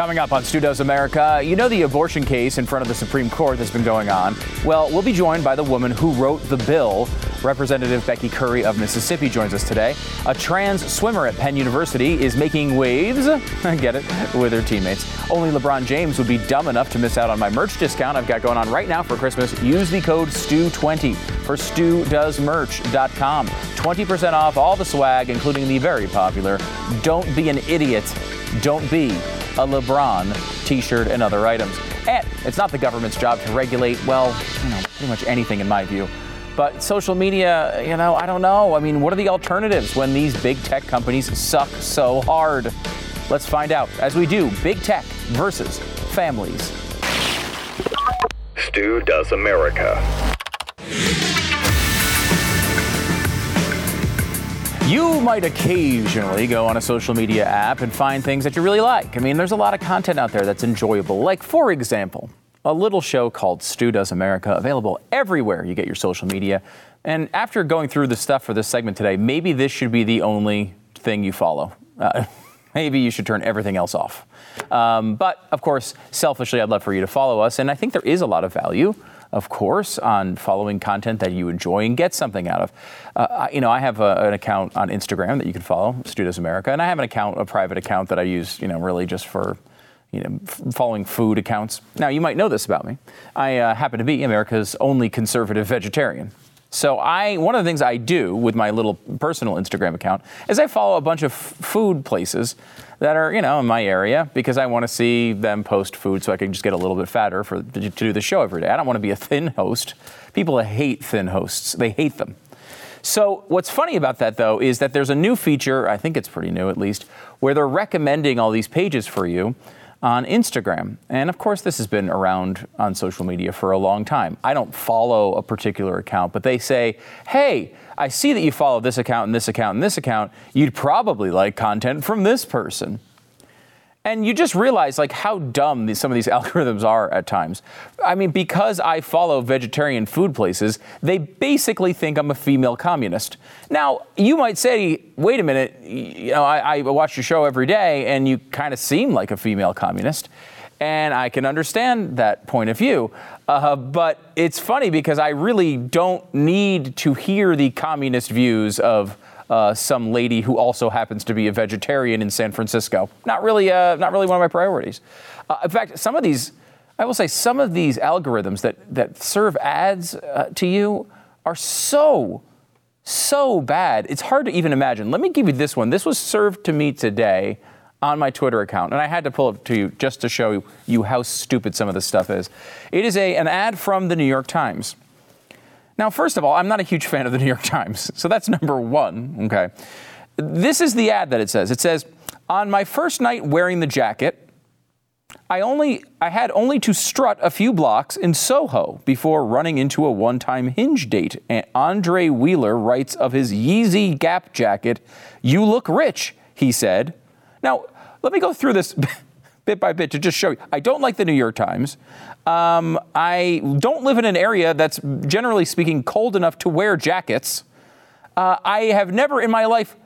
Coming up on Stu Does America, you know the abortion case in front of the Supreme Court that's been going on? Well, we'll be joined by the woman who wrote the bill. Representative Becky Currie of Mississippi joins us today. A trans swimmer at Penn University is making waves, get it, with her teammates. Only LeBron James would be dumb enough to miss out on my merch discount I've got going on right now for Christmas. Use the code STU20 for StuDoesMerch.com. 20% off all the swag, including the very popular Don't Be an Idiot, Don't Be a LeBron t shirt, and other items. And it's not the government's job to regulate, well, you know, pretty much anything in my view. But social media, you know, I don't know. I mean, what are the alternatives when these big tech companies suck so hard? Let's find out as we do big tech versus families. Stu Does America. You might occasionally go on a social media app and find things that you really like. I mean, there's a lot of content out there that's enjoyable. Like, for example, a little show called Stu Does America, available everywhere you get your social media. And after going through the stuff for this segment today, maybe this should be the only thing you follow. Uh, maybe you should turn everything else off. Um, but of course, selfishly, I'd love for you to follow us. And I think there is a lot of value of course, on following content that you enjoy and get something out of. Uh, you know, I have a, an account on Instagram that you can follow, Stu Does America, and I have an account, a private account that I use, you know, really just for you know, f- following food accounts. Now, you might know this about me. I uh, happen to be America's only conservative vegetarian. So I, one of the things I do with my little personal Instagram account is I follow a bunch of f- food places that are, you know, in my area because I want to see them post food so I can just get a little bit fatter for to do the show every day. I don't want to be a thin host. People hate thin hosts. They hate them. So what's funny about that though is that there's a new feature, I think it's pretty new at least, where they're recommending all these pages for you on Instagram. And of course, this has been around on social media for a long time. I don't follow a particular account, but they say, hey, I see that you follow this account and this account and this account. You'd probably like content from this person. And you just realize like how dumb these, some of these algorithms are at times. I mean, because I follow vegetarian food places, they basically think I'm a female communist. Now, you might say, wait a minute, you know, I, I watch your show every day and you kind of seem like a female communist. And I can understand that point of view. Uh, but it's funny because I really don't need to hear the communist views of uh, some lady who also happens to be a vegetarian in San Francisco. Not really, uh, not really one of my priorities. Uh, in fact, some of these, I will say, some of these algorithms that that serve ads uh, to you are so, so bad. It's hard to even imagine. Let me give you this one. This was served to me today on my Twitter account, and I had to pull it to you just to show you how stupid some of this stuff is. It is a, an ad from the New York Times. Now, first of all, I'm not a huge fan of the New York Times, so that's number one, okay? This is the ad that it says. It says, On my first night wearing the jacket, I only I had only to strut a few blocks in Soho before running into a one-time hinge date. And Andre Wheeler writes of his Yeezy Gap jacket, "You look rich," he said. Now, let me go through this bit by bit to just show you. I don't like the New York Times. Um, I don't live in an area that's generally speaking cold enough to wear jackets. Uh, I have never in my life,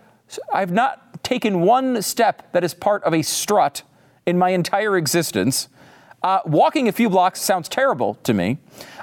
I've not taken one step that is part of a strut in my entire existence. Uh, walking a few blocks sounds terrible to me.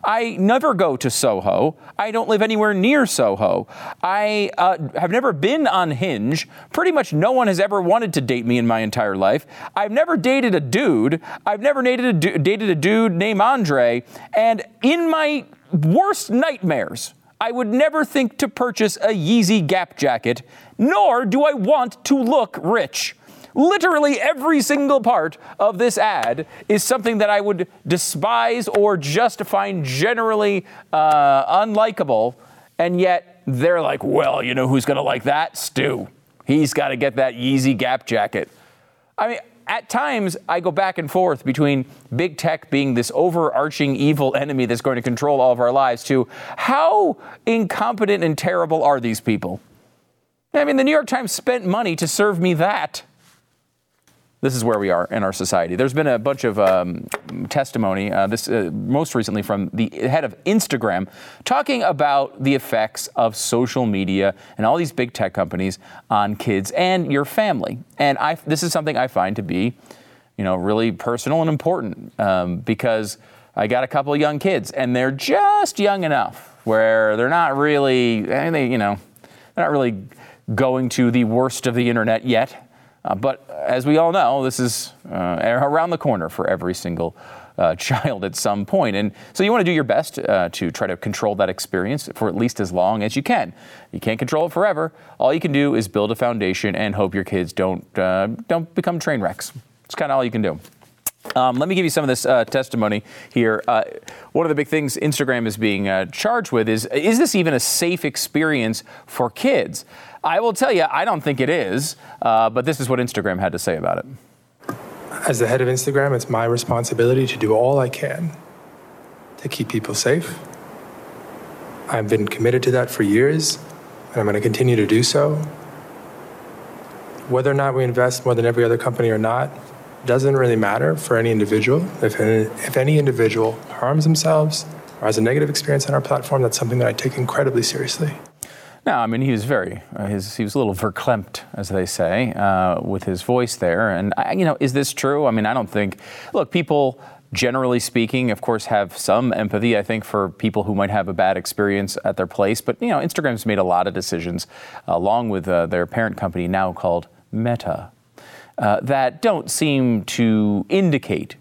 I never go to Soho. I don't live anywhere near Soho. I uh, have never been on Hinge. Pretty much no one has ever wanted to date me in my entire life. I've never dated a dude. I've never dated a, du- dated a dude named Andre. And in my worst nightmares, I would never think to purchase a Yeezy Gap jacket, nor do I want to look rich. Literally every single part of this ad is something that I would despise or just find generally uh, unlikable, and yet they're like, well, you know who's gonna like that? Stu. He's got to get that Yeezy Gap jacket. I mean, at times I go back and forth between big tech being this overarching evil enemy that's going to control all of our lives to how incompetent and terrible are these people? I mean, the New York Times spent money to serve me that this is where we are in our society. There's been a bunch of um, testimony, uh, this uh, most recently from the head of Instagram, talking about the effects of social media and all these big tech companies on kids and your family. And I, this is something I find to be, you know, really personal and important um, because I got a couple of young kids, and they're just young enough where they're not really, they, you know, they're not really going to the worst of the internet yet. Uh, but as we all know, this is uh, around the corner for every single uh, child at some point. And so you want to do your best uh, to try to control that experience for at least as long as you can. You can't control it forever. All you can do is build a foundation and hope your kids don't, uh, don't become train wrecks. It's kind of all you can do. Um, let me give you some of this uh, testimony here. Uh, one of the big things Instagram is being uh, charged with is is this even a safe experience for kids? I will tell you, I don't think it is, uh, but this is what Instagram had to say about it. As the head of Instagram, it's my responsibility to do all I can to keep people safe. I've been committed to that for years, and I'm going to continue to do so. Whether or not we invest more than every other company or not doesn't really matter for any individual. If if any individual harms themselves or has a negative experience on our platform, that's something that I take incredibly seriously. No, I mean he was very uh, his, he was a little verklempt, as they say, uh, with his voice there. And I, you know, is this true? I mean, I don't think. Look, people generally speaking, of course, have some empathy, I think, for people who might have a bad experience at their place. But, you know, Instagram's made a lot of decisions, uh, along with uh, their parent company now called Meta, uh, that don't seem to indicate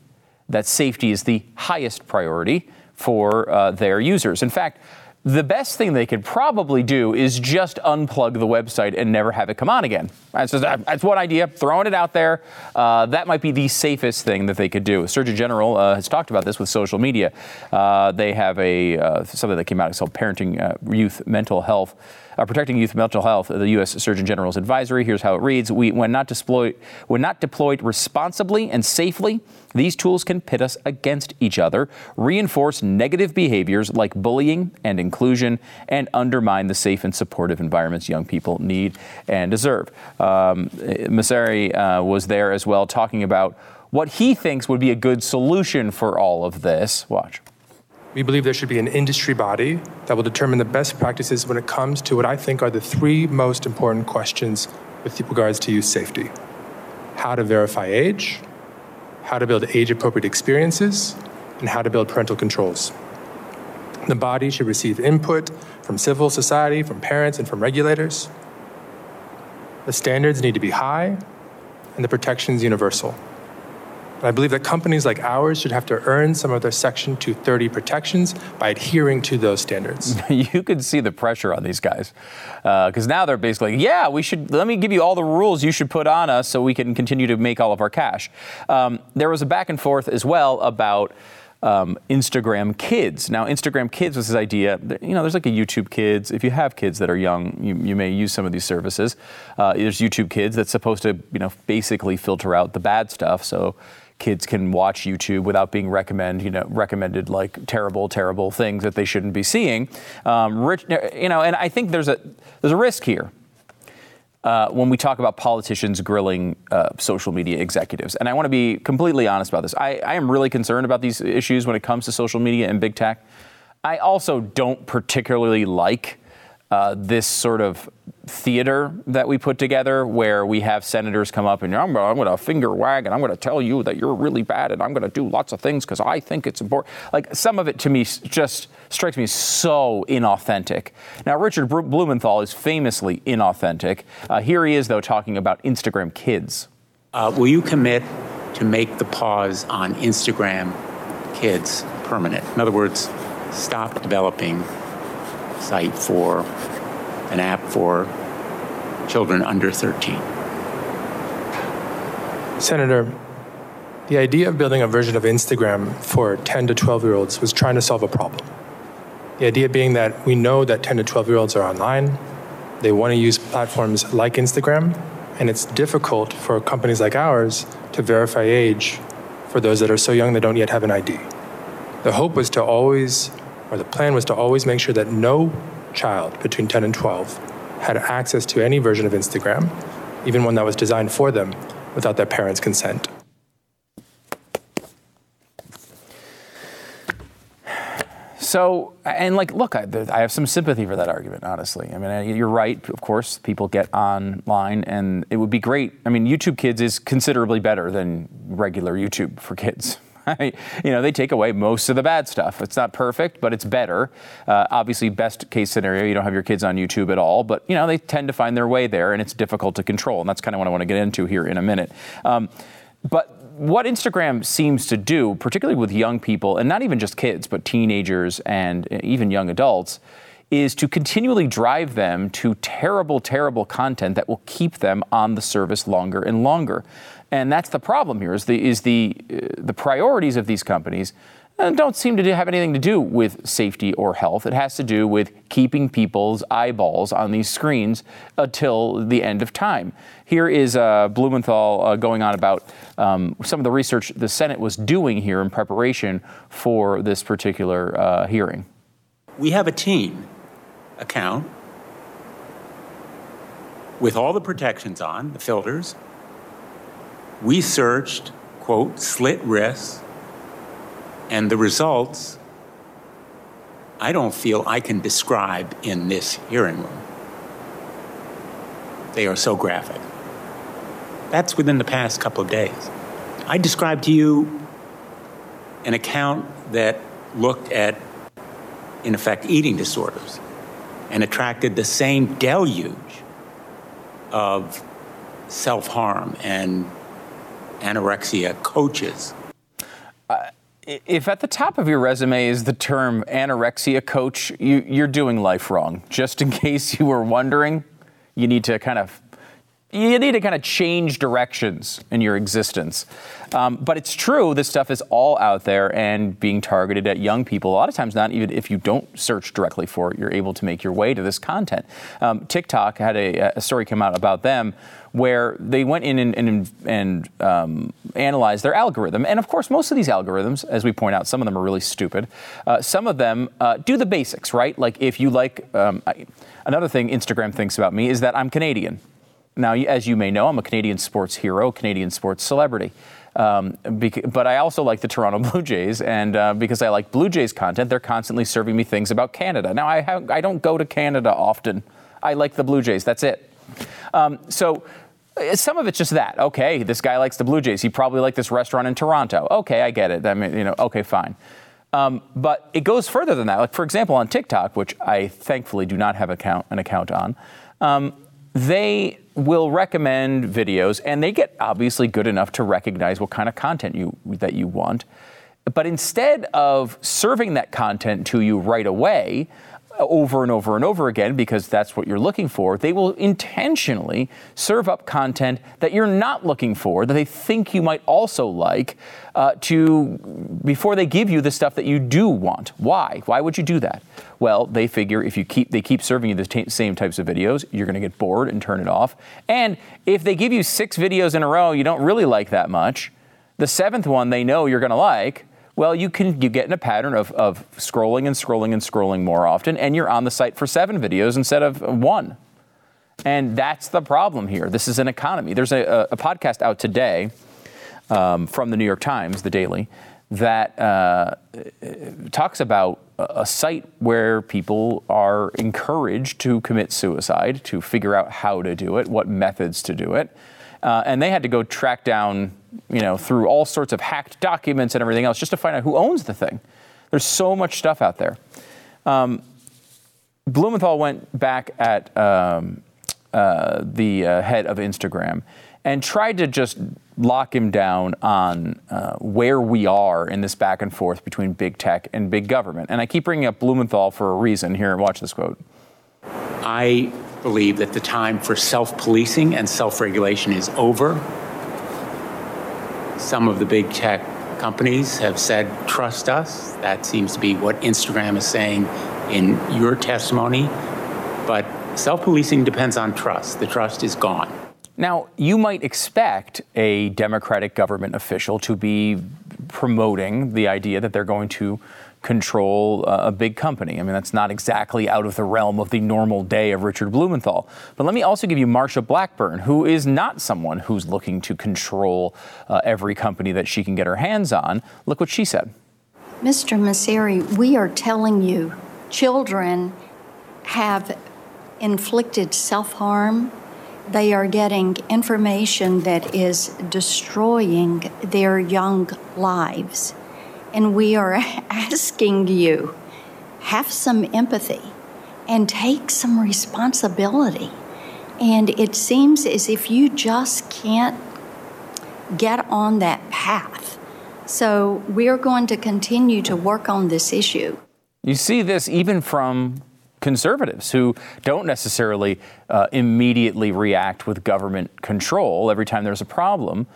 that safety is the highest priority for uh, their users. In fact, the best thing they could probably do is just unplug the website and never have it come on again. That's, that's one idea, throwing it out there. Uh, that might be the safest thing that they could do. Surgeon General uh, has talked about this with social media. Uh, they have a uh, something that came out it's called Parenting uh, Youth Mental Health uh, Protecting Youth Mental Health, the U.S. Surgeon General's advisory. Here's how it reads: we, when not deployed, when not deployed responsibly and safely, these tools can pit us against each other, reinforce negative behaviors like bullying and inclusion, and undermine the safe and supportive environments young people need and deserve. Um, uh, was there as well, talking about what he thinks would be a good solution for all of this. Watch. We believe there should be an industry body that will determine the best practices when it comes to what I think are the three most important questions with regards to youth safety how to verify age, how to build age appropriate experiences, and how to build parental controls. The body should receive input from civil society, from parents, and from regulators. The standards need to be high, and the protections universal. I believe that companies like ours should have to earn some of their Section 230 protections by adhering to those standards. you could see the pressure on these guys. Because uh, now they're basically, yeah, we should, let me give you all the rules you should put on us so we can continue to make all of our cash. Um, there was a back and forth as well about. Um, Instagram Kids. Now, Instagram Kids was this idea. You know, there's like a YouTube Kids. If you have kids that are young, you, you may use some of these services. Uh, there's YouTube Kids that's supposed to, you know, basically filter out the bad stuff. So kids can watch YouTube without being recommend, you know, recommended like terrible, terrible things that they shouldn't be seeing. Um, rich, you know, and I think there's a there's a risk here. Uh, when we talk about politicians grilling uh, social media executives. And I want to be completely honest about this. I, I, am really concerned about these issues when it comes to social media and big tech. I also don't particularly like uh, this sort of theater that we put together where we have senators come up and I'm, I'm going to finger wag and I'm going to tell you that you're really bad and I'm going to do lots of things because I think it's important. Like some of it to me just strikes me so inauthentic. Now, Richard Blumenthal is famously inauthentic. Uh, here he is, though, talking about Instagram kids. Uh, will you commit to make the pause on Instagram kids permanent? In other words, stop developing site for an app for children under 13. Senator, the idea of building a version of Instagram for 10 to 12 year olds was trying to solve a problem. The idea being that we know that 10 to 12 year olds are online, they want to use platforms like Instagram, And it's difficult for companies like ours to verify age for those that are so young they don't yet have an ID. The hope was to always, or the plan was to always make sure that no child between 10 and 12 had access to any version of Instagram, even one that was designed for them, without their parents' consent. So, and like, look, I, I, have some sympathy for that argument, honestly. I mean, you're right. Of course, people get online, and it would be great. I mean, YouTube Kids is considerably better than regular YouTube for kids. you know, they take away most of the bad stuff. It's not perfect, but it's better. Uh, obviously, best case scenario, you don't have your kids on YouTube at all, but you know, they tend to find their way there, and it's difficult to control. And that's kind of what I want to get into here in a minute. Um, but what Instagram seems to do, particularly with young people, and not even just kids, but teenagers and even young adults, is to continually drive them to terrible, terrible content that will keep them on the service longer and longer. And that's the problem here is the, is the, uh, the priorities of these companies uh, don't seem to have anything to do with safety or health. It has to do with keeping people's eyeballs on these screens until the end of time. Here is uh, Blumenthal uh, going on about um, some of the research the Senate was doing here in preparation for this particular uh, hearing. We have a teen account with all the protections on, the filters, we searched, quote, slit wrists, and the results I don't feel I can describe in this hearing room. They are so graphic. That's within the past couple of days. I described to you an account that looked at, in effect, eating disorders and attracted the same deluge of self harm and anorexia coaches. Uh, if at the top of your resume is the term anorexia coach, you, you're doing life wrong. Just in case you were wondering, you need to kind of you need to kind of change directions in your existence. Um, but it's true, this stuff is all out there and being targeted at young people. A lot of times, not even if you don't search directly for it, you're able to make your way to this content. Um, TikTok had a, a, story come out about them where they went in and, and, and um, analyzed their algorithm. And of course, most of these algorithms, as we point out, some of them are really stupid. Uh, some of them uh, do the basics, right? Like if you like, um, I, another thing Instagram thinks about me is that I'm Canadian. Now, as you may know, I'm a Canadian sports hero, Canadian sports celebrity. Um, but I also like the Toronto Blue Jays, and uh, because I like Blue Jays content, they're constantly serving me things about Canada. Now, I, I don't go to Canada often. I like the Blue Jays. That's it. Um, so uh, some of it's just that. Okay, this guy likes the Blue Jays. He probably liked this restaurant in Toronto. Okay, I get it. I mean, you know, okay, fine. Um, but it goes further than that. Like for example, on TikTok, which I thankfully do not have account, an account on, um, they will recommend videos and they get obviously good enough to recognize what kind of content you that you want. But instead of serving that content to you right away, over and over and over again because that's what you're looking for, they will intentionally serve up content that you're not looking for, that they think you might also like, uh, to before they give you the stuff that you do want. Why? Why would you do that? Well, they figure if you keep they keep serving you the t- same types of videos, you're going to get bored and turn it off. And if they give you six videos in a row you don't really like that much, the seventh one they know you're going to like well, you can you get in a pattern of, of scrolling and scrolling and scrolling more often, and you're on the site for seven videos instead of one. And that's the problem here. This is an economy. There's a, a podcast out today um, from the New York Times, the Daily, that uh, talks about a site where people are encouraged to commit suicide, to figure out how to do it, what methods to do it. Uh, and they had to go track down you know, through all sorts of hacked documents and everything else just to find out who owns the thing. There's so much stuff out there. Um, Blumenthal went back at um, uh, the uh, head of Instagram and tried to just lock him down on uh, where we are in this back and forth between big tech and big government. And I keep bringing up Blumenthal for a reason. Here, watch this quote. I believe that the time for self policing and self regulation is over. Some of the big tech companies have said, trust us. That seems to be what Instagram is saying in your testimony. But self policing depends on trust. The trust is gone. Now, you might expect a Democratic government official to be promoting the idea that they're going to control uh, a big company. I mean, that's not exactly out of the realm of the normal day of Richard Blumenthal. But let me also give you Marsha Blackburn, who is not someone who's looking to control uh, every company that she can get her hands on. Look what she said. Mr. Mosseri, we are telling you children have inflicted self harm. They are getting information that is destroying their young lives. And we are asking you have some empathy and take some responsibility. And it seems as if you just can't get on that path. So we're going to continue to work on this issue. You see this even from conservatives who don't necessarily uh, immediately react with government control every time there's a problem.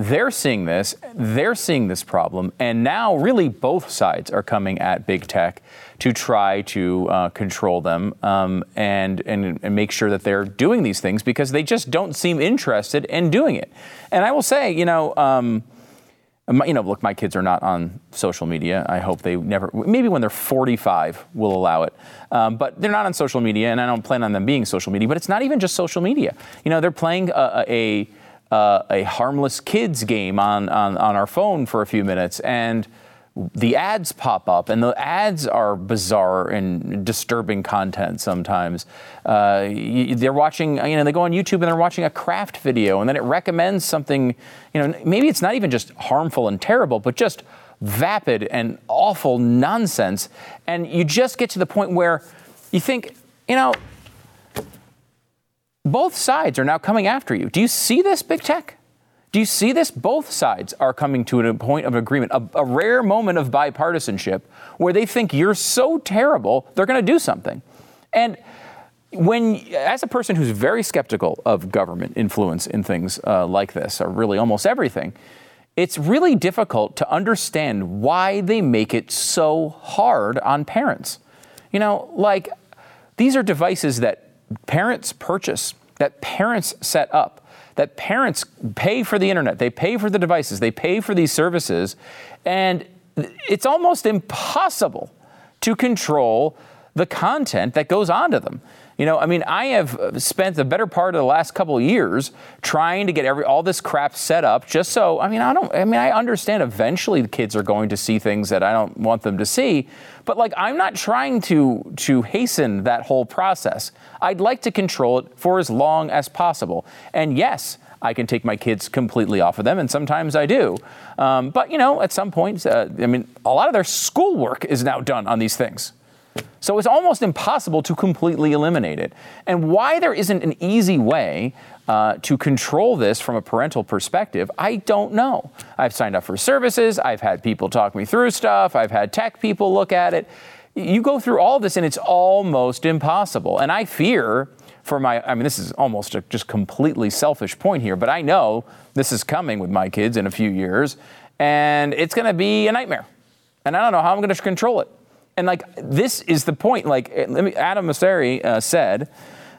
They're seeing this, they're seeing this problem, and now really both sides are coming at big tech to try to uh, control them um, and, and, and make sure that they're doing these things because they just don't seem interested in doing it. And I will say, you know, um, you know, look, my kids are not on social media. I hope they never, maybe when they're 45, will allow it. Um, but they're not on social media, and I don't plan on them being social media. But it's not even just social media. You know, they're playing a, a, a, a harmless kids game on, on, on our phone for a few minutes, and the ads pop up, and the ads are bizarre and disturbing content sometimes. Uh, they're watching, you know, they go on YouTube and they're watching a craft video, and then it recommends something, you know, maybe it's not even just harmful and terrible, but just vapid and awful nonsense. And you just get to the point where you think, you know, both sides are now coming after you. Do you see this, big tech? Do you see this? Both sides are coming to a point of agreement, a, a rare moment of bipartisanship where they think you're so terrible, they're going to do something. And when, as a person who's very skeptical of government influence in things uh, like this, or really almost everything, it's really difficult to understand why they make it so hard on parents. You know, like these are devices that parents purchase, that parents set up that parents pay for the internet, they pay for the devices, they pay for these services, and it's almost impossible to control the content that goes onto them. You know, I mean, I have spent the better part of the last couple years trying to get every all this crap set up just so, I mean, I don't I mean, I understand eventually the kids are going to see things that I don't want them to see, but like I'm not trying to to hasten that whole process. I'd like to control it for as long as possible. And yes, I can take my kids completely off of them, and sometimes I do. Um, but you know, at some point, uh, I mean, a lot of their schoolwork is now done on these things. So it's almost impossible to completely eliminate it. And why there isn't an easy way uh, to control this from a parental perspective, I don't know. I've signed up for services, I've had people talk me through stuff, I've had tech people look at it. You go through all this and it's almost impossible. And I fear for my, I mean, this is almost a just completely selfish point here, but I know this is coming with my kids in a few years and it's going to be a nightmare. And I don't know how I'm going to control it. And like this is the point. Like Adam Mosseri uh, said,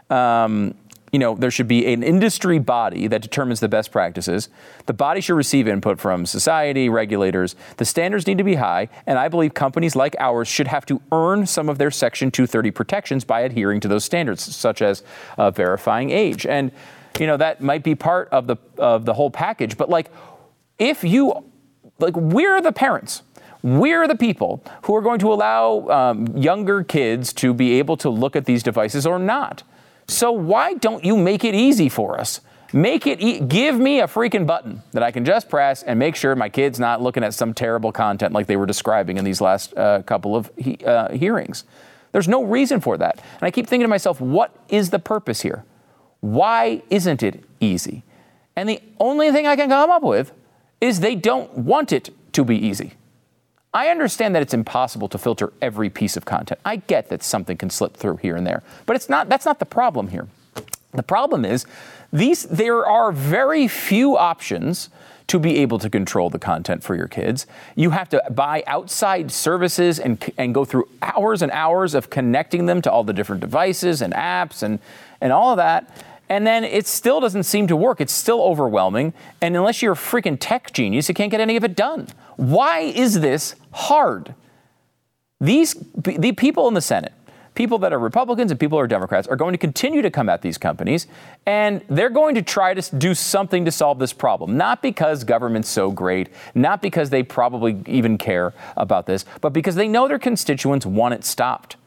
um, you know, there should be an industry body that determines the best practices. The body should receive input from society, regulators. The standards need to be high, and I believe companies like ours should have to earn some of their Section 230 protections by adhering to those standards, such as uh, verifying age. And you know that might be part of the of the whole package. But like, if you like, we're the parents we're the people who are going to allow um, younger kids to be able to look at these devices or not. So why don't you make it easy for us? Make it e- give me a freaking button that I can just press and make sure my kid's not looking at some terrible content like they were describing in these last uh, couple of he- uh, hearings. There's no reason for that. And I keep thinking to myself, what is the purpose here? Why isn't it easy? And the only thing I can come up with is they don't want it to be easy. I understand that it's impossible to filter every piece of content. I get that something can slip through here and there, but it's not that's not the problem here. The problem is these there are very few options to be able to control the content for your kids. You have to buy outside services and, and go through hours and hours of connecting them to all the different devices and apps and, and all of that. And then it still doesn't seem to work. It's still overwhelming. And unless you're a freaking tech genius, you can't get any of it done. Why is this hard? These the people in the Senate, people that are Republicans and people who are Democrats, are going to continue to come at these companies, and they're going to try to do something to solve this problem. Not because government's so great, not because they probably even care about this, but because they know their constituents want it stopped.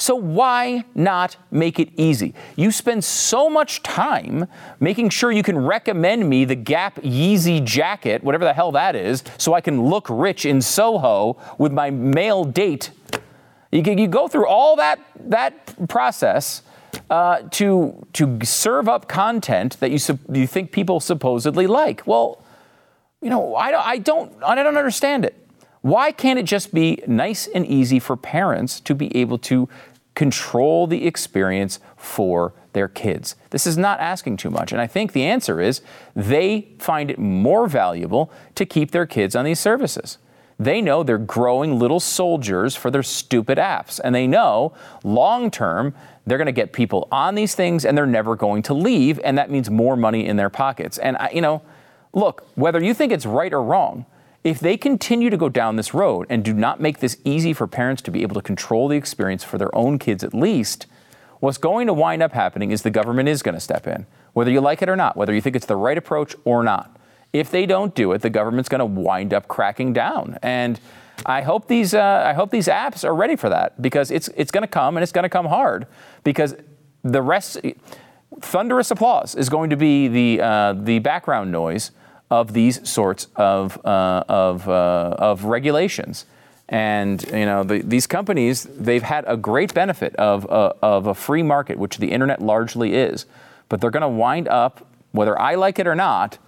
So why not make it easy? You spend so much time making sure you can recommend me the Gap Yeezy jacket, whatever the hell that is, so I can look rich in Soho with my male date. You, you go through all that that process uh, to to serve up content that you you think people supposedly like. Well, you know, I, don't I don't I don't understand it. Why can't it just be nice and easy for parents to be able to control the experience for their kids. This is not asking too much. And I think the answer is they find it more valuable to keep their kids on these services. They know they're growing little soldiers for their stupid apps. And they know long term, they're going to get people on these things and they're never going to leave. And that means more money in their pockets. And, I, you know, look, whether you think it's right or wrong, if they continue to go down this road and do not make this easy for parents to be able to control the experience for their own kids at least, what's going to wind up happening is the government is going to step in, whether you like it or not, whether you think it's the right approach or not. If they don't do it, the government's going to wind up cracking down. And I hope these uh, I hope these apps are ready for that because it's it's going to come and it's going to come hard because the rest thunderous applause is going to be the uh, the background noise of these sorts of, uh, of, uh, of regulations. And you know the, these companies, they've had a great benefit of, uh, of a free market, which the internet largely is. But they're going to wind up, whether I like it or not,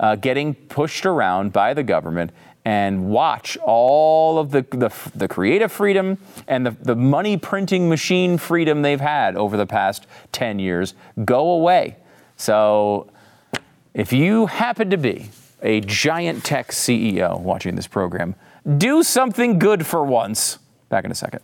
uh, getting pushed around by the government and watch all of the, the, the, creative freedom and the, the money printing machine freedom they've had over the past 10 years go away. So if you happen to be a giant tech CEO watching this program, do something good for once. Back in a second.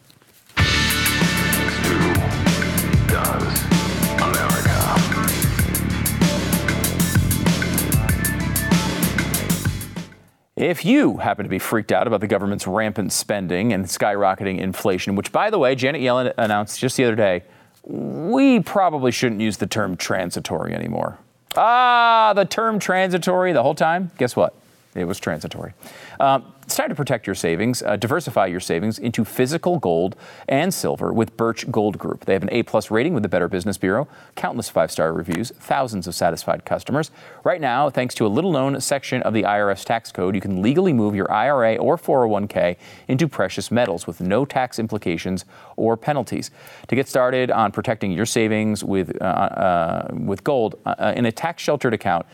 If you happen to be freaked out about the government's rampant spending and skyrocketing inflation, which, by the way, Janet Yellen announced just the other day, we probably shouldn't use the term transitory anymore. Ah, the term transitory the whole time. Guess what? It was transitory. Um, it's time to protect your savings, uh, diversify your savings into physical gold and silver with Birch Gold Group. They have an A plus rating with the Better Business Bureau, countless five star reviews, thousands of satisfied customers. Right now, thanks to a little known section of the IRS tax code, you can legally move your IRA or 401k into precious metals with no tax implications or penalties. To get started on protecting your savings with, uh, uh, with gold uh, in a tax sheltered account,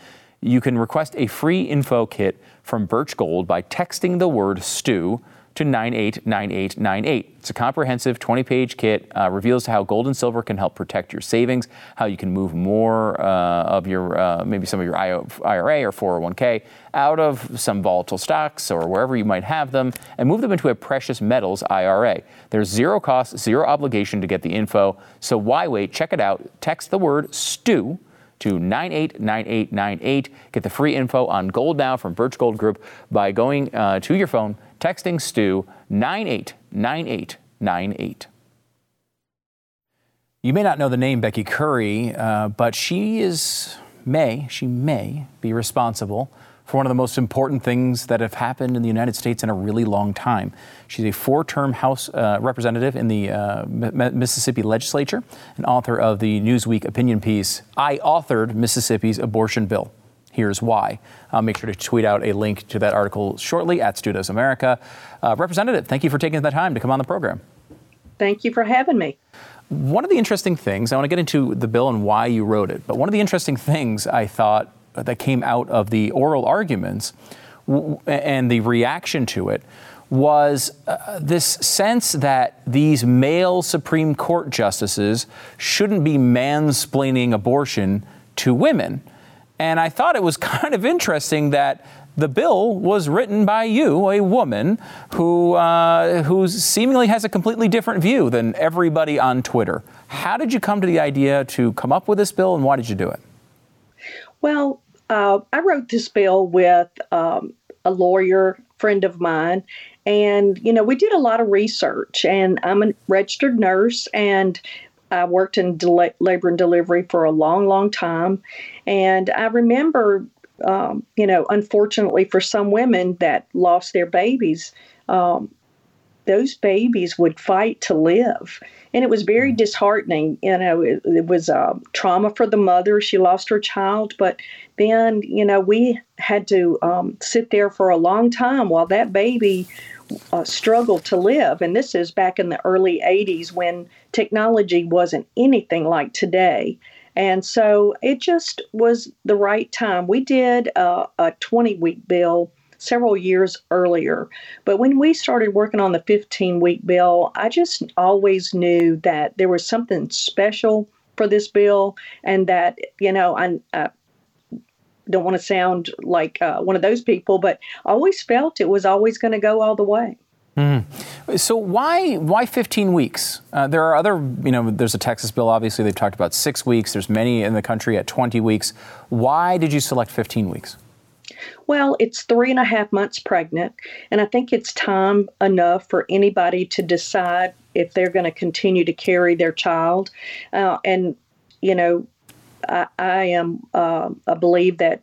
you can request a free info kit from Birch Gold by texting the word Stu to 989898. It's a comprehensive 20 page kit, uh, reveals how gold and silver can help protect your savings, how you can move more uh, of your, uh, maybe some of your IRA or 401k out of some volatile stocks or wherever you might have them and move them into a precious metals IRA. There's zero cost, zero obligation to get the info. So why wait? Check it out. Text the word Stu to 989898. Get the free info on gold now from Birch Gold Group by going uh, to your phone, texting Stu 989898. You may not know the name Becky Currie, uh, but she is may she may be responsible for one of the most important things that have happened in the United States in a really long time. She's a four term House uh, representative in the uh, Mississippi legislature and author of the Newsweek opinion piece, I authored Mississippi's abortion bill. Here's why. I'll make sure to tweet out a link to that article shortly at Stu Does America. Uh, Representative, thank you for taking the time to come on the program. Thank you for having me. One of the interesting things, I want to get into the bill and why you wrote it, but one of the interesting things I thought that came out of the oral arguments and the reaction to it was uh, this sense that these male Supreme Court justices shouldn't be mansplaining abortion to women. And I thought it was kind of interesting that the bill was written by you, a woman who, uh, who seemingly has a completely different view than everybody on Twitter. How did you come to the idea to come up with this bill, and why did you do it? Well, uh, I wrote this bill with um, a lawyer friend of mine, and you know we did a lot of research. And I'm a registered nurse, and I worked in del- labor and delivery for a long, long time, and I remember. Um, you know, unfortunately for some women that lost their babies, um, those babies would fight to live. And it was very disheartening. You know, it, it was uh, trauma for the mother. She lost her child. But then, you know, we had to um, sit there for a long time while that baby uh, struggled to live. And this is back in the early 80s when technology wasn't anything like today. And so it just was the right time. We did uh, a 20 week bill several years earlier. But when we started working on the 15 week bill, I just always knew that there was something special for this bill and that, you know, I, I don't want to sound like uh, one of those people, but always felt it was always going to go all the way. Mm. So why why 15 weeks? Uh, there are other, you know, there's a Texas bill. Obviously, they've talked about six weeks. There's many in the country at 20 weeks. Why did you select 15 weeks? Well, it's three and a half months pregnant, and I think it's time enough for anybody to decide if they're going to continue to carry their child. Uh, and, you know, I, I am, uh, I believe that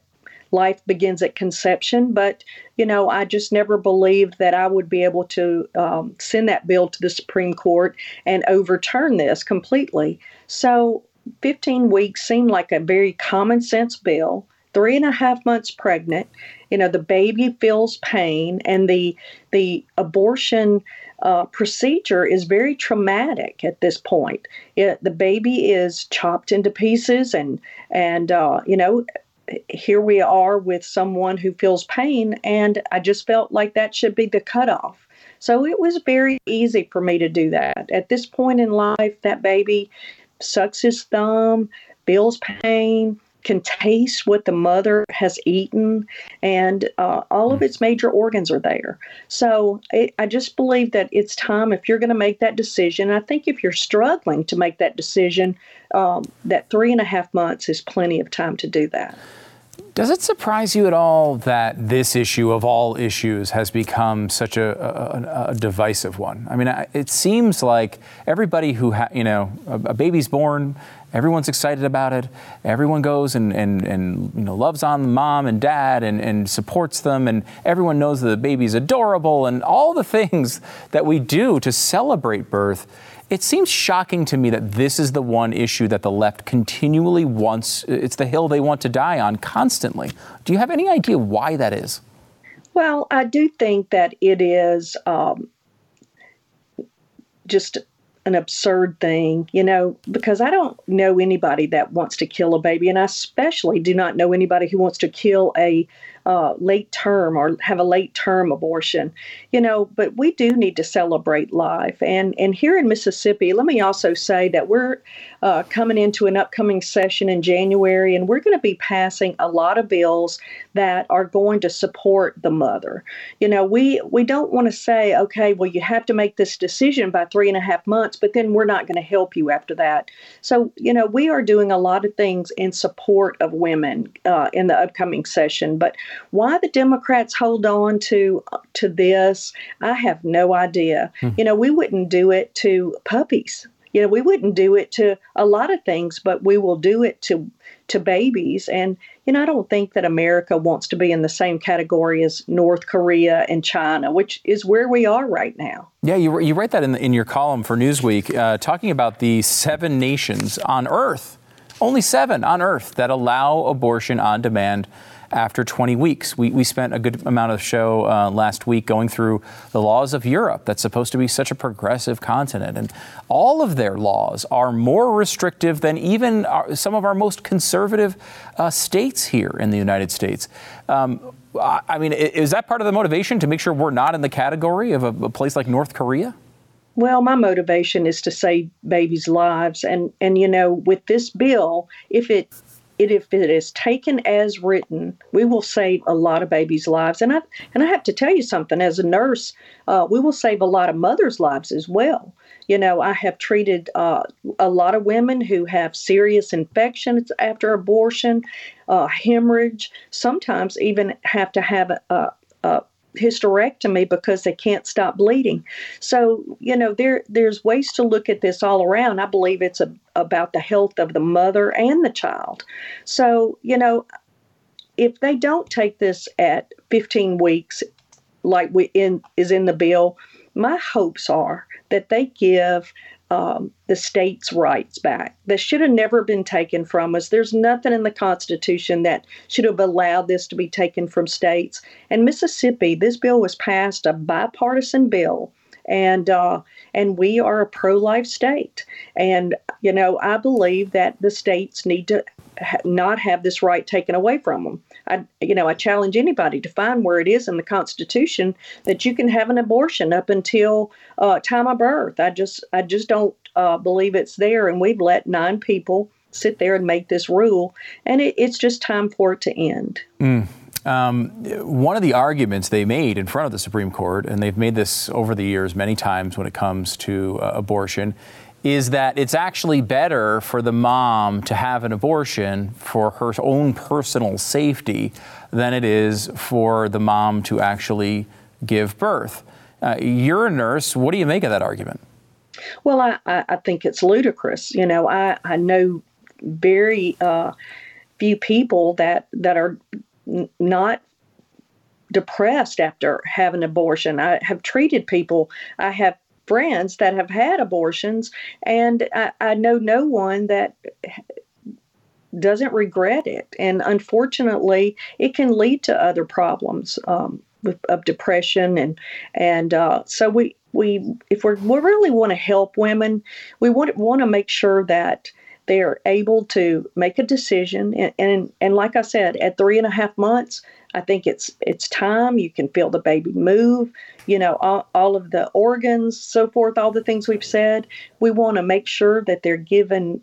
life begins at conception, but, you know, I just never believed that I would be able to um, send that bill to the Supreme Court and overturn this completely. So 15 weeks seemed like a very common sense bill three and a half months pregnant. You know, the baby feels pain, and the the abortion uh, procedure is very traumatic at this point. It, the baby is chopped into pieces, and and uh, you know, here we are with someone who feels pain, and I just felt like that should be the cutoff. So it was very easy for me to do that. At this point in life, that baby sucks his thumb, feels pain, can taste what the mother has eaten, and uh, all of its major organs are there. So it, I just believe that it's time if you're going to make that decision. I think if you're struggling to make that decision, um, that three and a half months is plenty of time to do that. Does it surprise you at all that this issue of all issues has become such a, a, a divisive one? I mean, it seems like everybody who, ha- you know, a, a, baby's born, everyone's excited about it. Everyone goes and, and, and you know, loves on mom and dad and, and supports them, and everyone knows that the baby's adorable, and all the things that we do to celebrate birth. It seems shocking to me that this is the one issue that the left continually wants, it's the hill they want to die on constantly. Do you have any idea why that is? Well, I do think that it is um, just an absurd thing, you know, because I don't know anybody that wants to kill a baby, and I especially do not know anybody who wants to kill a uh, late term or have a late term abortion, you know. But we do need to celebrate life, and and here in Mississippi, let me also say that we're uh, coming into an upcoming session in January, and we're going to be passing a lot of bills that are going to support the mother. You know, we we don't want to say, okay, well, you have to make this decision by three and a half months, but then we're not going to help you after that. So, you know, we are doing a lot of things in support of women uh, in the upcoming session, but why the Democrats hold on to to this, I have no idea. Hmm. You know, we wouldn't do it to puppies. You know, we wouldn't do it to a lot of things, but we will do it to to babies. And you know, I don't think that America wants to be in the same category as North Korea and China, which is where we are right now. Yeah, you, you write that in, the, in your column for Newsweek, uh, talking about the seven nations on Earth, only seven on Earth that allow abortion on demand after 20 weeks. We, we spent a good amount of show uh, last week going through the laws of Europe that's supposed to be such a progressive continent. And all of their laws are more restrictive than even our, some of our most conservative uh, states here in the United States. Um, I mean, is that part of the motivation to make sure we're not in the category of a, a place like North Korea? Well, my motivation is to save babies' lives, and and you know, with this bill, if it it, if it is taken as written, we will save a lot of babies' lives. And I and I have to tell you something. As a nurse, uh, we will save a lot of mothers' lives as well. You know, I have treated uh, a lot of women who have serious infections after abortion, uh, hemorrhage. Sometimes even have to have a, a hysterectomy because they can't stop bleeding. So, you know, there there's ways to look at this all around. I believe it's a, about the health of the mother and the child. So, you know, if they don't take this at 15 weeks like we in is in the bill, my hopes are that they give um, the states' rights back. That should have never been taken from us. There's nothing in the Constitution that should have allowed this to be taken from states. And Mississippi, this bill was passed, a bipartisan bill, and uh, and we are a pro-life state. And you know, I believe that the states need to ha- not have this right taken away from them. I, you know, I challenge anybody to find where it is in the Constitution that you can have an abortion up until uh, time of birth. I just, I just don't uh, believe it's there, and we've let nine people sit there and make this rule, and it, it's just time for it to end. Mm. Um, one of the arguments they made in front of the Supreme Court, and they've made this over the years many times when it comes to uh, abortion, is that it's actually better for the mom to have an abortion for her own personal safety than it is for the mom to actually give birth. Uh, you're a nurse. What do you make of that argument? Well, I, I think it's ludicrous. You know, I, I know very uh, few people that that are n- not depressed after having an abortion. I have treated people. I have friends that have had abortions, and I, I know no one that doesn't regret it. And unfortunately, it can lead to other problems um, with, of depression and and uh, so we we if we're, we really want to help women, we want want to make sure that they are able to make a decision and, and and like I said, at three and a half months, I think it's it's time. You can feel the baby move, you know, all, all of the organs, so forth, all the things we've said. We want to make sure that they're given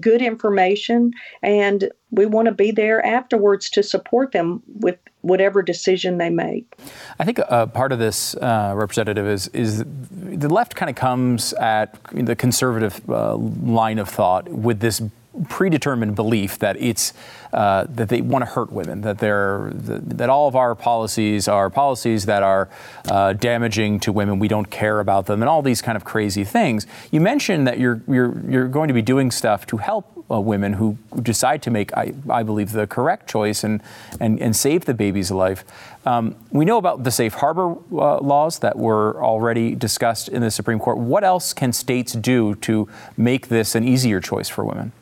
good information and we want to be there afterwards to support them with whatever decision they make. I think part of this, uh, representative, is is the left kind of comes at the conservative uh, line of thought with this predetermined belief that it's uh, that they want to hurt women, that they're that all of our policies are policies that are uh, damaging to women. We don't care about them, and all these kind of crazy things. You mentioned that you're you're you're going to be doing stuff to help uh, women who decide to make, I, I believe, the correct choice and and, and save the baby's life. Um, we know about the safe harbor uh, laws that were already discussed in the Supreme Court. What else can states do to make this an easier choice for women?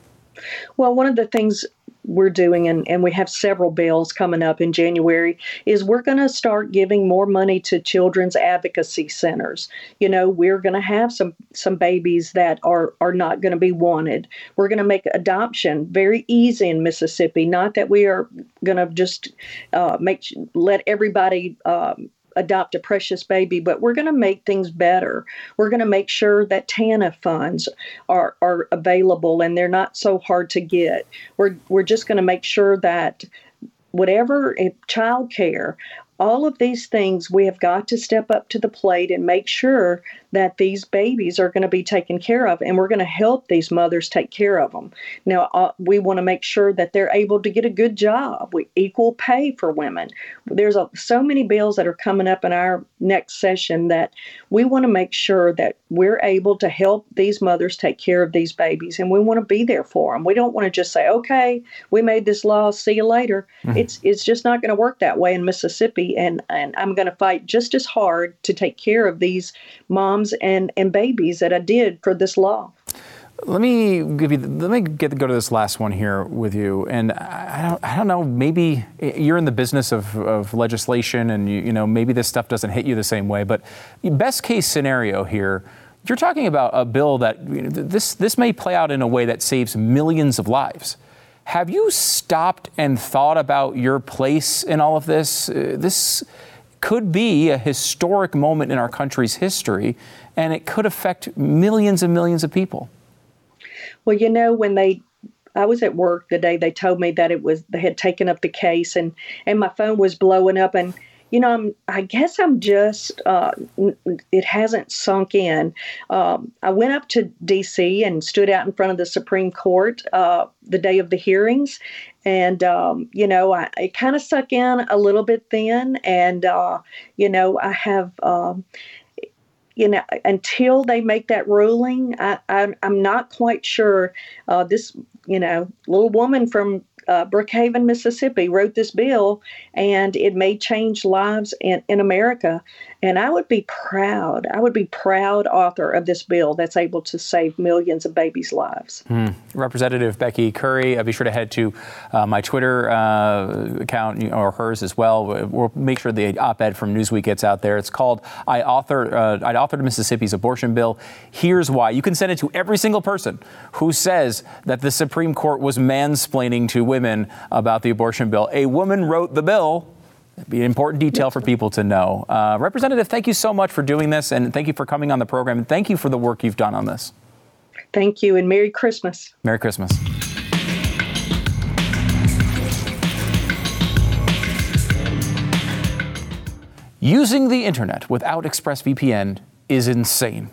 Well, one of the things we're doing, and, and we have several bills coming up in January, is we're going to start giving more money to children's advocacy centers. You know, we're going to have some some babies that are are not going to be wanted. We're going to make adoption very easy in Mississippi. Not that we are going to just uh, make let everybody. Um, adopt a precious baby, but we're going to make things better. We're going to make sure that TANF funds are, are available and they're not so hard to get. We're, we're just going to make sure that whatever eh, child care all of these things we have got to step up to the plate and make sure that these babies are going to be taken care of and we're going to help these mothers take care of them now uh, we want to make sure that they're able to get a good job we equal pay for women. There's a, so many bills that are coming up in our next session that we want to make sure that we're able to help these mothers take care of these babies and we want to be there for them we don't want to just say okay we made this law see you later. Mm-hmm. it's it's just not going to work that way in mississippi and and i'm going to fight just as hard to take care of these moms moms and, and babies that I did for this law. Let me give you. Let me get go to this last one here with you. And I don't. I don't know. Maybe you're in the business of, of legislation, and you, you know maybe this stuff doesn't hit you the same way. But best case scenario here, you're talking about a bill that you know, this this may play out in a way that saves millions of lives. Have you stopped and thought about your place in all of this? Uh, this could be a historic moment in our country's history, and it could affect millions and millions of people. Well, you know, when they I was at work the day they told me that it was they had taken up the case, and and my phone was blowing up, and you know, I'm, I guess I'm just, uh, it hasn't sunk in. Um, I went up to D.C. and stood out in front of the Supreme Court uh, the day of the hearings. And, um, you know, I, it kind of sunk in a little bit then. And, uh, you know, I have, um, you know, until they make that ruling, I, am not quite sure. Uh, this, you know, little woman from uh, Brookhaven, Mississippi, wrote this bill, and it may change lives in, in America. And I would be proud, I would be proud author of this bill that's able to save millions of babies' lives. Hmm. Representative Becky Currie, uh, be sure to head to uh, my Twitter uh, account or hers as well. We'll make sure the op-ed from Newsweek gets out there. It's called "I Author uh, I Authored Mississippi's Abortion Bill." Here's why. You can send it to every single person who says that the Supreme Court was mansplaining to women about the abortion bill. A woman wrote the bill It'd be an important detail for people to know. Uh, Representative, thank you so much for doing this, and thank you for coming on the program, and thank you for the work you've done on this. Thank you, and Merry Christmas. Merry Christmas. Using the internet without ExpressVPN is insane.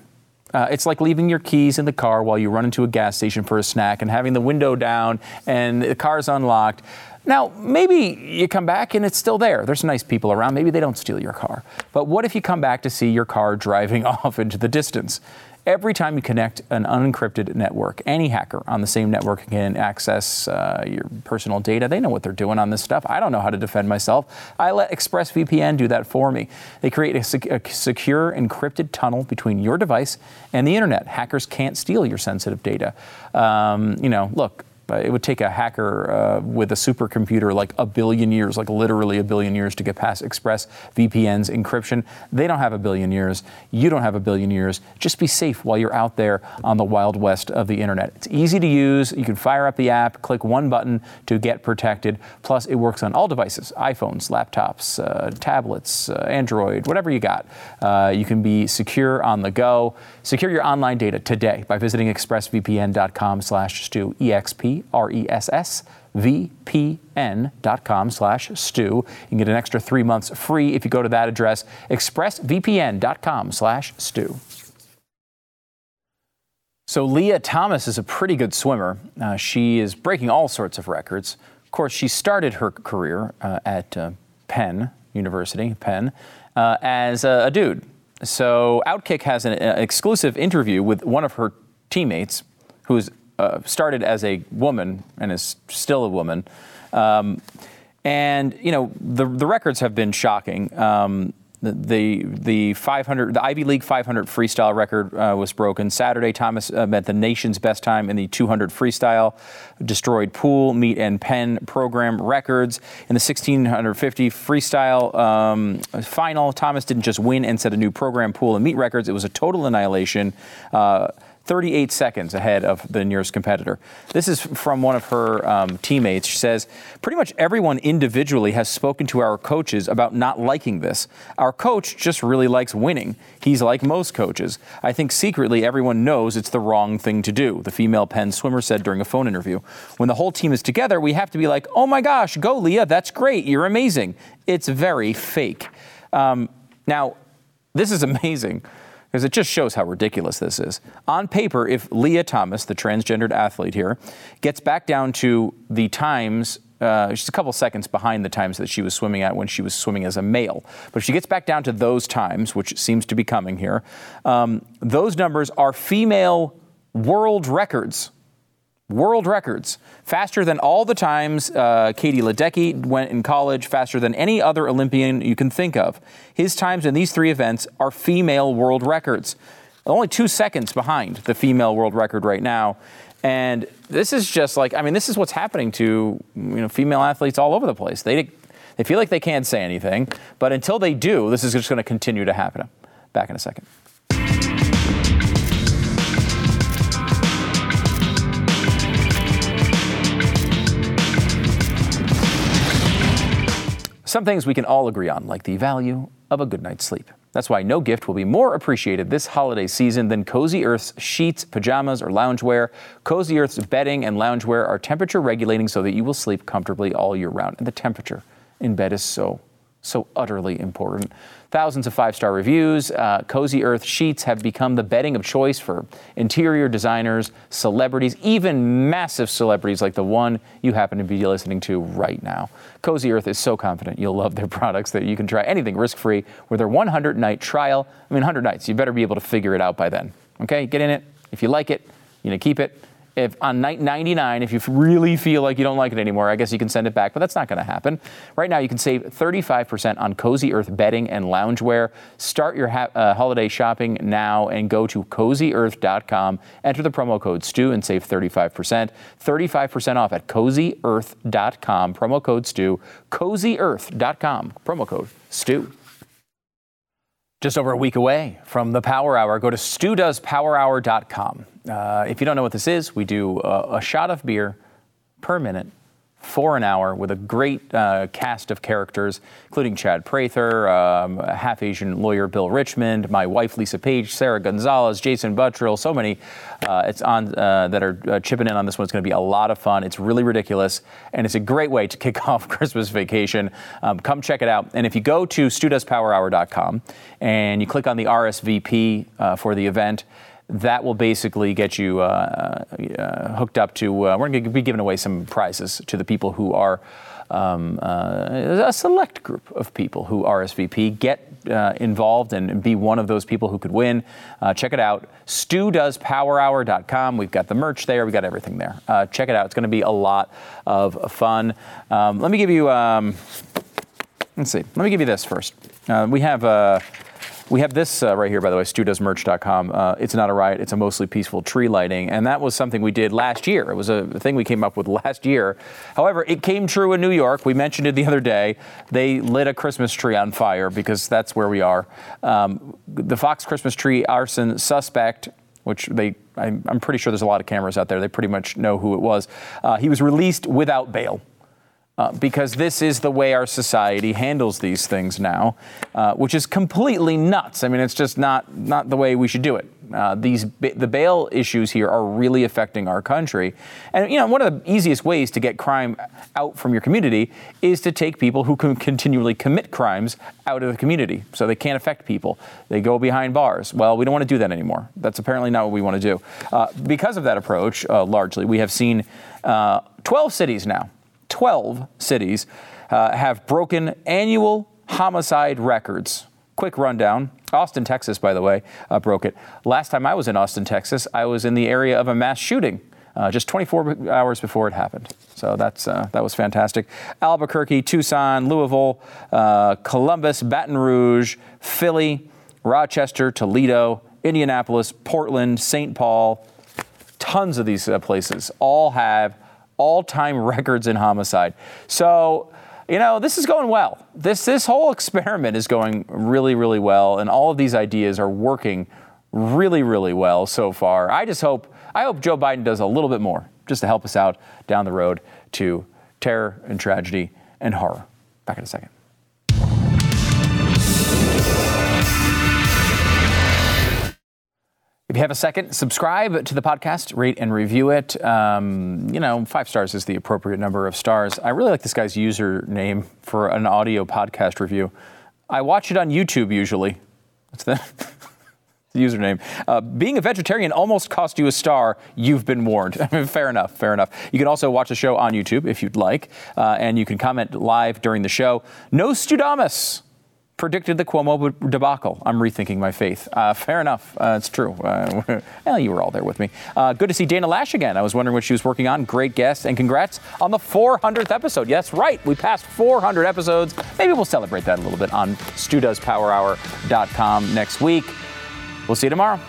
Uh, it's like leaving your keys in the car while you run into a gas station for a snack and having the window down and the car's unlocked. Now, maybe you come back and it's still there. There's nice people around. Maybe they don't steal your car. But what if you come back to see your car driving off into the distance? Every time you connect an unencrypted network, any hacker on the same network can access uh, your personal data. They know what they're doing on this stuff. I don't know how to defend myself. I let ExpressVPN do that for me. They create a, sec- a secure encrypted tunnel between your device and the internet. Hackers can't steal your sensitive data. Um, you know, look, it would take a hacker uh, with a supercomputer like a billion years, like literally a billion years, to get past Express VPN's encryption. They don't have a billion years. You don't have a billion years. Just be safe while you're out there on the wild west of the internet. It's easy to use. You can fire up the app, click one button to get protected. Plus, it works on all devices iPhones, laptops, uh, tablets, uh, Android, whatever you got. Uh, you can be secure on the go. Secure your online data today by visiting expressvpn.com slash stu, E-X-P-R-E-S-S, vpn.com slash stu. You can get an extra three months free if you go to that address, expressvpn.com slash stu. So Lia Thomas is a pretty good swimmer. Uh, she is breaking all sorts of records. Of course, she started her career uh, at uh, Penn University, Penn, uh, as a, a dude. So Outkick has an, an, exclusive interview with one of her teammates, who's uh, started as a woman and is still a woman. Um, and you know the the records have been shocking. Um, the the 500 the Ivy League 500 freestyle record uh, was broken Saturday. Thomas uh, met the nation's best time in the 200 freestyle, destroyed pool, meet, and Penn program records in the 1650 freestyle um, final. Thomas didn't just win and set a new program pool and meet records; it was a total annihilation. Uh, 38 seconds ahead of the nearest competitor. This is from one of her um, teammates. She says, Pretty much everyone individually has spoken to our coaches about not liking this. Our coach just really likes winning. He's like most coaches. I think secretly everyone knows it's the wrong thing to do, the female Penn swimmer said during a phone interview. When the whole team is together, we have to be like, oh my gosh, go Lia, that's great, you're amazing. It's very fake. Um, now, this is amazing because it just shows how ridiculous this is. On paper, if Lia Thomas, the transgendered athlete here, gets back down to the times uh, she's a couple seconds behind the times that she was swimming at when she was swimming as a male. But if she gets back down to those times, which seems to be coming here, um, those numbers are female world records world records, faster than all the times uh, Katie Ledecky went in college, faster than any other Olympian you can think of. His times in these three events are female world records, only two seconds behind the female world record right now. And this is just like, I mean, this is what's happening to you know female athletes all over the place. They they feel like they can't say anything, but until they do, this is just going to continue to happen. Back in a second. Some things we can all agree on, like the value of a good night's sleep. That's why no gift will be more appreciated this holiday season than Cozy Earth's sheets, pajamas, or loungewear. Cozy Earth's bedding and loungewear are temperature regulating so that you will sleep comfortably all year round. And the temperature in bed is so, so utterly important. Thousands of five star reviews. Uh, Cozy Earth sheets have become the bedding of choice for interior designers, celebrities, even massive celebrities like the one you happen to be listening to right now. Cozy Earth is so confident you'll love their products that you can try anything risk free with their 100 night trial. I mean, 100 nights. You better be able to figure it out by then. Okay, get in it. If you like it, you know, keep it if on night 99, if you really feel like you don't like it anymore, I guess you can send it back, but that's not going to happen. Right now, you can save 35% on Cozy Earth bedding and loungewear. Start your ha- uh, holiday shopping now and go to cozyearth.com. Enter the promo code STU and save 35%. 35% off at cozyearth.com. Promo code STU. Cozyearth.com. Promo code STU. Just over a week away from the Power Hour, go to studoespowerhour.com. Uh, if you don't know what this is, we do a, a shot of beer per minute for an hour with a great uh, cast of characters, including Chad Prather, um, half Asian lawyer Bill Richmond, my wife Lisa Page, Sarah Gonzalez, Jason Buttrill, so many. Uh, it's on uh, that are uh, chipping in on this one. It's going to be a lot of fun. It's really ridiculous, and it's a great way to kick off Christmas vacation. Um, come check it out. And if you go to studoespowerhour.com and you click on the RSVP uh, for the event that will basically get you uh, uh, hooked up to. Uh, we're going to be giving away some prizes to the people who are um, uh, a select group of people who RSVP. Get uh, involved and be one of those people who could win. Uh, check it out. StuDoesPowerHour.com. We've got the merch there. We've got everything there. check it out. It's going to be a lot of fun. Um, let me give you. Um, let's see. Let me give you this first. we have. We have this uh, right here, by the way, studoesmerch.com. Uh, it's not a riot, it's a mostly peaceful tree lighting. And that was something we did last year. It was a thing we came up with last year. However, it came true in New York. We mentioned it the other day. They lit a Christmas tree on fire because that's where we are. Um, the Fox Christmas tree arson suspect which they I'm, pretty sure there's a lot of cameras out there. They pretty much know who it was. Uh, he was released without bail. Uh, because this is the way our society handles these things now, uh, which is completely nuts. I mean, it's just not not the way we should do it. Uh, these the bail issues here are really affecting our country, and you know one of the easiest ways to get crime out from your community is to take people who can continually commit crimes out of the community, so they can't affect people. They go behind bars. Well, we don't want to do that anymore. That's apparently not what we want to do. Uh, because of that approach, uh, largely, we have seen 12 cities now 12 cities uh, have broken annual homicide records. Quick rundown. Austin, Texas, by the way, uh, broke it. Last time I was in Austin, Texas, I was in the area of a mass shooting. Uh, just 24 hours before it happened. So that's uh, that was fantastic. Albuquerque, Tucson, Louisville, uh, Columbus, Baton Rouge, Philly, Rochester, Toledo, Indianapolis, Portland, St. Paul. Tons of these uh, places all have all time records in homicide. So, you know, this is going well. This, this whole experiment is going really, really well, and all of these ideas are working really, really well so far. I just hope, I hope Joe Biden does a little bit more just to help us out down the road to terror and tragedy and horror. Back in a second. If you have a second, subscribe to the podcast, rate and review it. Um, you know, five stars is the appropriate number of stars. I really like this guy's username for an audio podcast review. I watch it on YouTube usually. That's the, the username. Uh, being a vegetarian almost cost you a star. You've been warned. fair enough. Fair enough. You can also watch the show on YouTube if you'd like, uh, and you can comment live during the show. No Studamus predicted the Cuomo debacle. I'm rethinking my faith. Uh, fair enough. Uh, it's true. Uh, well, you were all there with me. Uh, good to see Dana Loesch again. I was wondering what she was working on. Great guest, and congrats on the 400th episode. Yes, right. We passed 400 episodes. Maybe we'll celebrate that a little bit on StuDoesPowerHour.com next week. We'll see you tomorrow.